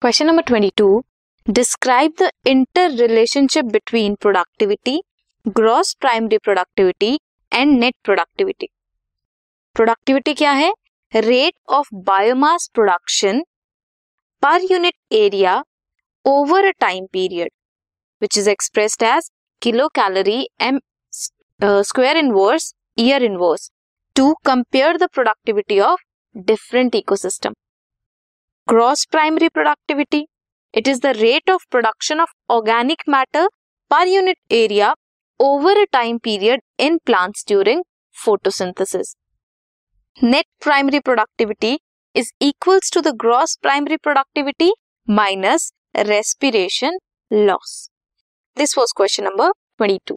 Question number 22. Describe the interrelationship between productivity, gross primary productivity and net productivity. Productivity क्या है? Rate of biomass production per unit area over a time period, which is expressed as kilocalorie m uh, square inverse year inverse, to compare the productivity of different ecosystem gross primary productivity. It is the rate of production of organic matter per unit area over a time period in plants during photosynthesis. Net primary productivity is equals to the gross primary productivity minus respiration loss. This was question number 22.